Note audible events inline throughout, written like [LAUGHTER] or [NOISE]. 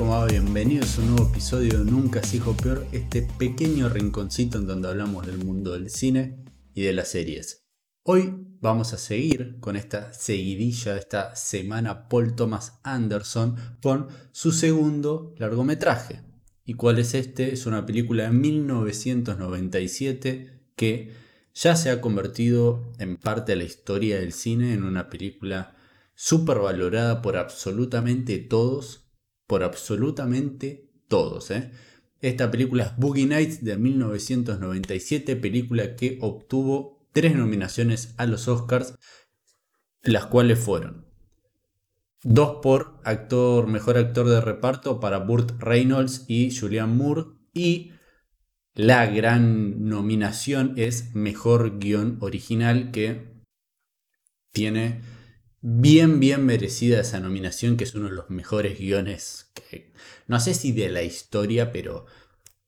Bienvenidos a un nuevo episodio de Nunca se dijo peor, este pequeño rinconcito en donde hablamos del mundo del cine y de las series. Hoy vamos a seguir con esta seguidilla, esta semana Paul Thomas Anderson con su segundo largometraje. ¿Y cuál es este? Es una película de 1997 que ya se ha convertido en parte de la historia del cine en una película súper valorada por absolutamente todos, por absolutamente todos. ¿eh? Esta película es Boogie Nights de 1997, película que obtuvo tres nominaciones a los Oscars, las cuales fueron dos por actor, mejor actor de reparto para Burt Reynolds y Julianne Moore y la gran nominación es mejor guion original que tiene bien, bien merecida esa nominación, que es uno de los mejores guiones no sé si de la historia, pero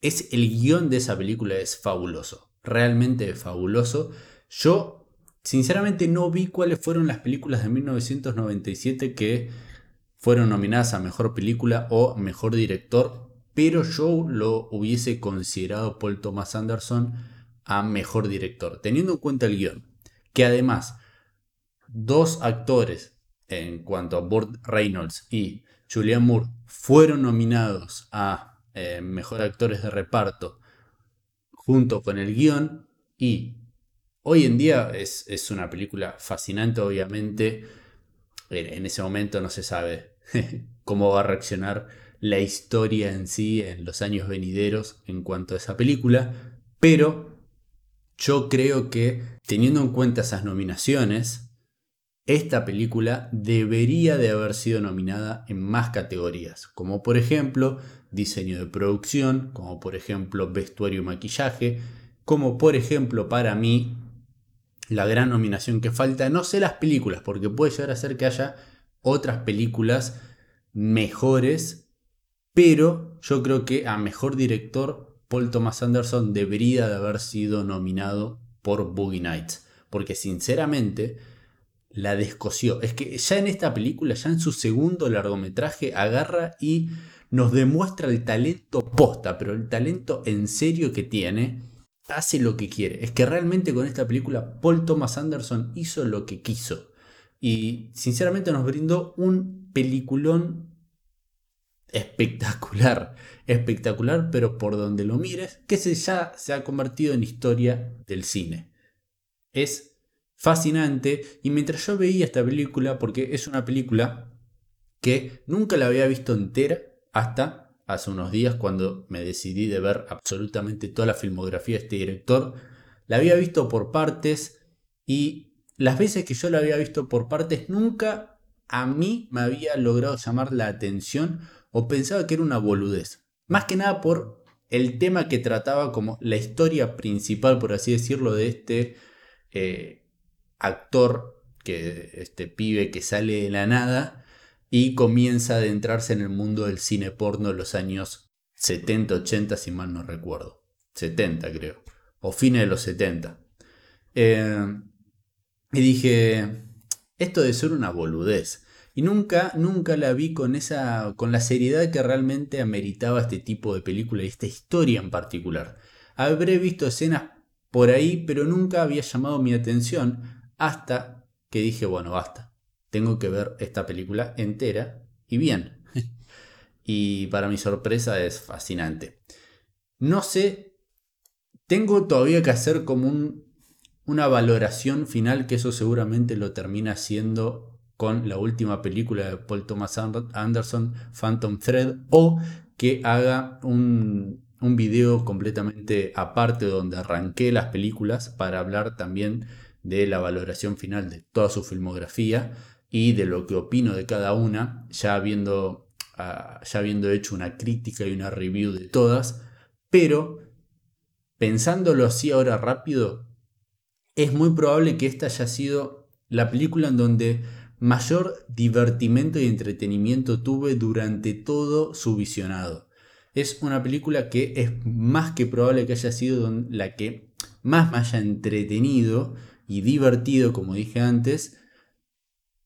es el guion de esa película es fabuloso, realmente fabuloso. Yo, sinceramente, no vi cuáles fueron las películas de 1997 que fueron nominadas a mejor película o mejor director, pero yo lo hubiese considerado Paul Thomas Anderson a mejor director, teniendo en cuenta el guion, que además dos actores, en cuanto a Burt Reynolds y Julianne Moore, fueron nominados a eh, Mejor Actores de Reparto junto con el guion y hoy en día es, es una película fascinante, obviamente. En ese momento no se sabe [LAUGHS] cómo va a reaccionar la historia en sí en los años venideros en cuanto a esa película, pero yo creo que teniendo en cuenta esas nominaciones, esta película debería de haber sido nominada en más categorías, como por ejemplo diseño de producción, como por ejemplo vestuario y maquillaje, como por ejemplo para mí la gran nominación que falta, no sé las películas, porque puede llegar a ser que haya otras películas mejores, pero yo creo que a mejor director Paul Thomas Anderson debería de haber sido nominado por Boogie Nights, porque sinceramente la descosió. Es que ya en esta película, ya en su segundo largometraje, agarra y nos demuestra el talento posta, pero el talento en serio que tiene, hace lo que quiere. Es que realmente con esta película Paul Thomas Anderson hizo lo que quiso. Y sinceramente nos brindó un peliculón espectacular, espectacular, pero por donde lo mires, que se ya se ha convertido en historia del cine. Es fascinante. Y mientras yo veía esta película, porque es una película que nunca la había visto entera hasta hace unos días cuando me decidí de ver absolutamente toda la filmografía de este director. La había visto por partes y las veces que yo la había visto por partes nunca a mí me había logrado llamar la atención o pensaba que era una boludez. Más que nada por el tema que trataba como la historia principal, por así decirlo, de este eh, actor, que este pibe que sale de la nada y comienza a adentrarse en el mundo del cine porno de los años 70, 80, si mal no recuerdo. 70 creo. O fines de los 70. Eh, y dije, esto debe ser una boludez. Y nunca, nunca la vi con esa, con la seriedad que realmente ameritaba este tipo de película y esta historia en particular. Habré visto escenas por ahí, pero nunca había llamado mi atención hasta que dije, bueno, basta, tengo que ver esta película entera y bien. [LAUGHS] y para mi sorpresa es fascinante. No sé, tengo todavía que hacer como un, una valoración final, que eso seguramente lo termina haciendo con la última película de Paul Thomas Anderson, Phantom Thread, o que haga un, un video completamente aparte donde arranqué las películas para hablar también de la valoración final de toda su filmografía y de lo que opino de cada una, ya habiendo, ah, ya habiendo hecho una crítica y una review de todas, pero pensándolo así ahora rápido, es muy probable que esta haya sido la película en donde mayor divertimento y entretenimiento tuve durante todo su visionado. Es una película que es más que probable que haya sido la que más me haya entretenido y divertido, como dije antes,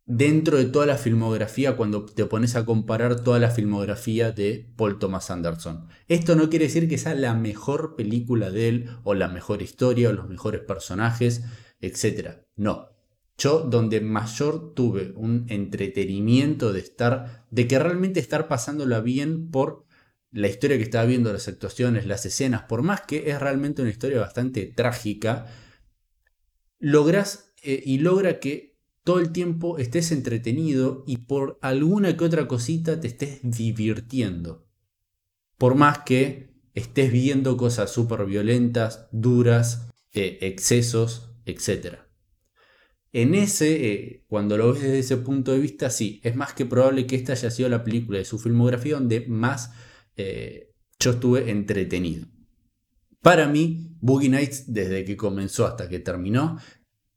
dentro de toda la filmografía cuando te pones a comparar toda la filmografía de Paul Thomas Anderson. Esto no quiere decir que sea la mejor película de él o la mejor historia o los mejores personajes, etc. No. Yo donde mayor tuve un entretenimiento de estar, de que realmente estar pasándola bien por la historia que estaba viendo, las actuaciones, las escenas, por más que es realmente una historia bastante trágica, logras eh, y logra que todo el tiempo estés entretenido y por alguna que otra cosita te estés divirtiendo. Por más que estés viendo cosas súper violentas, duras, eh, excesos, etc. En ese, eh, cuando lo ves desde ese punto de vista, sí, es más que probable que esta haya sido la película de su filmografía donde más yo estuve entretenido. Para mí, Boogie Nights, desde que comenzó hasta que terminó,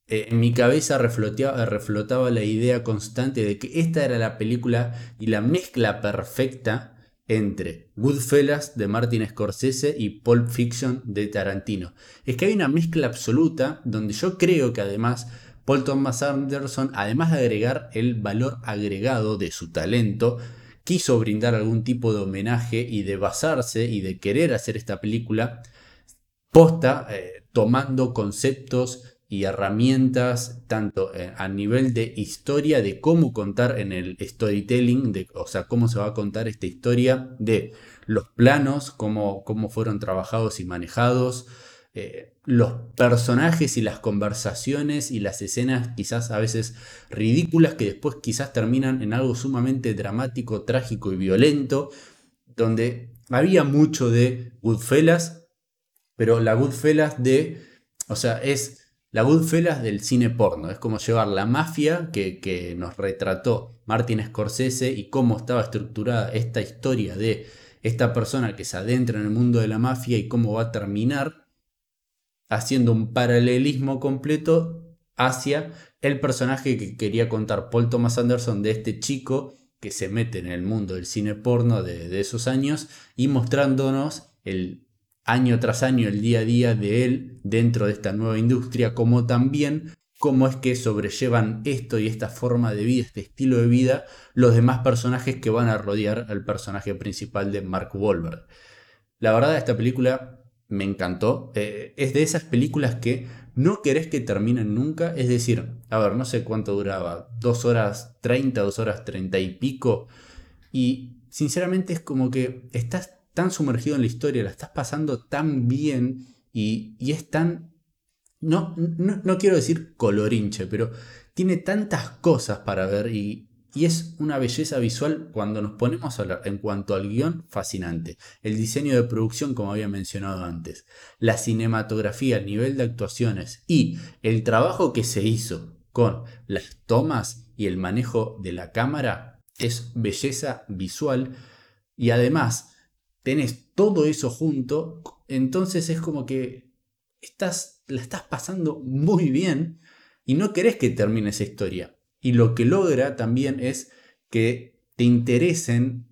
eh, en mi cabeza reflotaba la idea constante de que esta era la película y la mezcla perfecta entre Goodfellas de Martin Scorsese y Pulp Fiction de Tarantino. Es que hay una mezcla absoluta donde yo creo que además Paul Thomas Anderson, además de agregar el valor agregado de su talento, quiso brindar algún tipo de homenaje y de basarse y de querer hacer esta película posta, eh, tomando conceptos y herramientas tanto eh, a nivel de historia, de cómo contar en el storytelling, o sea, cómo se va a contar esta historia, de los planos, cómo, cómo fueron trabajados y manejados, eh, los personajes y las conversaciones y las escenas quizás a veces ridículas que después quizás terminan en algo sumamente dramático, trágico y violento, donde había mucho de Goodfellas, pero la Goodfellas de, o sea, es la Goodfellas del cine porno. Es como llevar la mafia que, nos retrató Martin Scorsese y cómo estaba estructurada esta historia de esta persona que se adentra en el mundo de la mafia y cómo va a terminar haciendo un paralelismo completo hacia el personaje que quería contar Paul Thomas Anderson de este chico que se mete en el mundo del cine porno de esos años y mostrándonos el año tras año el día a día de él dentro de esta nueva industria, como también cómo es que sobrellevan esto y esta forma de vida, este estilo de vida, los demás personajes que van a rodear al personaje principal de Mark Wahlberg. La verdad, esta película me encantó. Eh, es de esas películas que no querés que terminen nunca. Es decir, a ver, no sé cuánto duraba, dos horas treinta, dos horas treinta y pico. Y sinceramente es como que estás sumergido en la historia, la estás pasando tan bien y, es tan... No, no, quiero decir colorinche, pero tiene tantas cosas para ver y, es una belleza visual cuando nos ponemos a hablar en cuanto al guion, fascinante. El diseño de producción, como había mencionado antes. La cinematografía, el nivel de actuaciones y el trabajo que se hizo con las tomas y el manejo de la cámara es belleza visual. Y además, tenés todo eso junto, entonces es como que estás, la estás pasando muy bien y no querés que termine esa historia. Y lo que logra también es que te interesen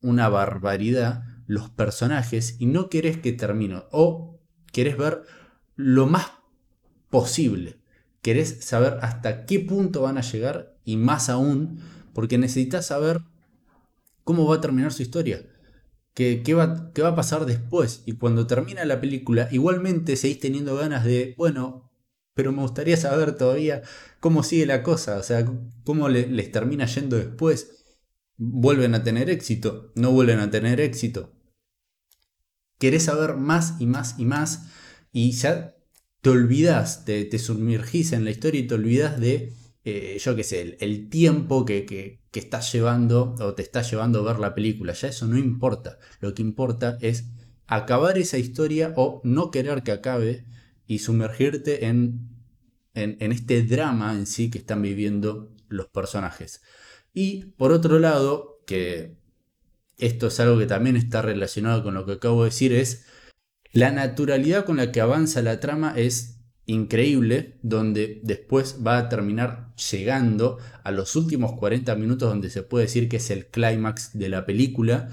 una barbaridad los personajes y no querés que termine. O querés ver lo más posible. Querés saber hasta qué punto van a llegar y más aún porque necesitas saber cómo va a terminar su historia qué, va, va, a pasar después. Y cuando termina la película, igualmente seguís teniendo ganas de, bueno, pero me gustaría saber todavía cómo sigue la cosa, o sea, cómo les termina yendo después. ¿Vuelven a tener éxito? ¿No vuelven a tener éxito? Querés saber más y más y más y ya te olvidas, te, te sumergís en la historia y te olvidas de eh, yo qué sé, el, tiempo que, que, estás llevando o te está llevando a ver la película. Ya eso no importa. Lo que importa es acabar esa historia o no querer que acabe y sumergirte en, en, este drama en sí que están viviendo los personajes. Y por otro lado, que esto es algo que también está relacionado con lo que acabo de decir, es la naturalidad con la que avanza la trama es increíble donde después va a terminar llegando a los últimos 40 minutos donde se puede decir que es el clímax de la película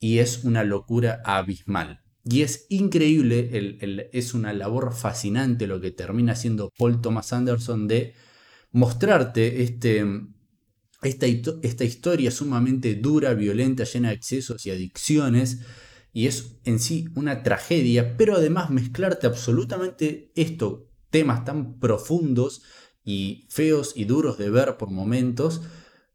y es una locura abismal. Y es increíble, es una labor fascinante lo que termina haciendo Paul Thomas Anderson de mostrarte este, esta, esta historia sumamente dura, violenta, llena de excesos y adicciones. Y es en sí una tragedia, pero además mezclarte absolutamente esto, temas tan profundos y feos y duros de ver por momentos,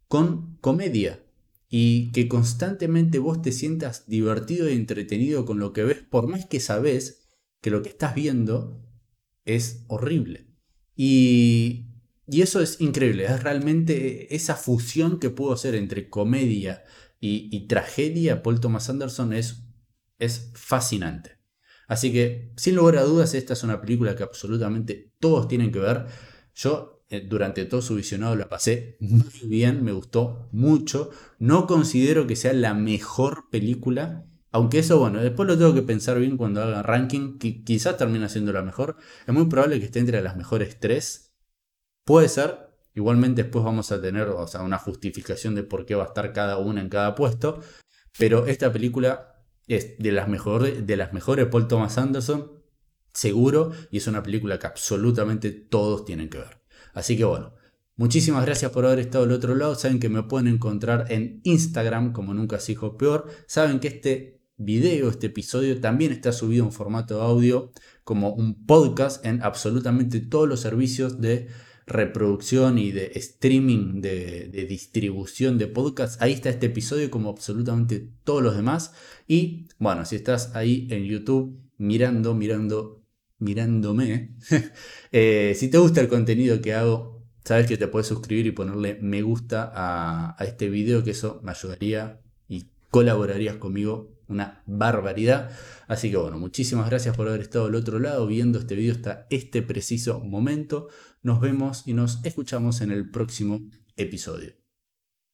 con comedia. Y que constantemente vos te sientas divertido y entretenido con lo que ves, por más que sabes que lo que estás viendo es horrible. Y, eso es increíble, es realmente esa fusión que pudo hacer entre comedia y, tragedia, Paul Thomas Anderson es, es fascinante. Así que, sin lugar a dudas, esta es una película que absolutamente todos tienen que ver. Yo eh, durante todo su visionado la pasé muy bien, me gustó mucho. No considero que sea la mejor película aunque eso, bueno, después lo tengo que pensar bien cuando haga ranking. quizás termine siendo la mejor. Es muy probable que esté entre las mejores tres. Puede ser. Igualmente después vamos a tener o sea, una justificación de por qué va a estar cada una en cada puesto. Pero esta película es de las, mejores, de las mejores Paul Thomas Anderson. Seguro. Y es una película que absolutamente todos tienen que ver. Así que bueno. Muchísimas gracias por haber estado al otro lado. Saben que me pueden encontrar en Instagram como nunca se dijo peor. Saben que este video, este episodio, también está subido en formato audio como un podcast en absolutamente todos los servicios de reproducción y de streaming, de, distribución de podcast. Ahí está este episodio como absolutamente todos los demás. Y bueno, si estás ahí en YouTube mirando, mirando, mirándome, [LAUGHS] eh, si te gusta el contenido que hago, sabes que te puedes suscribir y ponerle me gusta a, a este video, que eso me ayudaría y colaborarías conmigo una barbaridad. Así que bueno, muchísimas gracias por haber estado al otro lado viendo este video hasta este preciso momento. Nos vemos y nos escuchamos en el próximo episodio.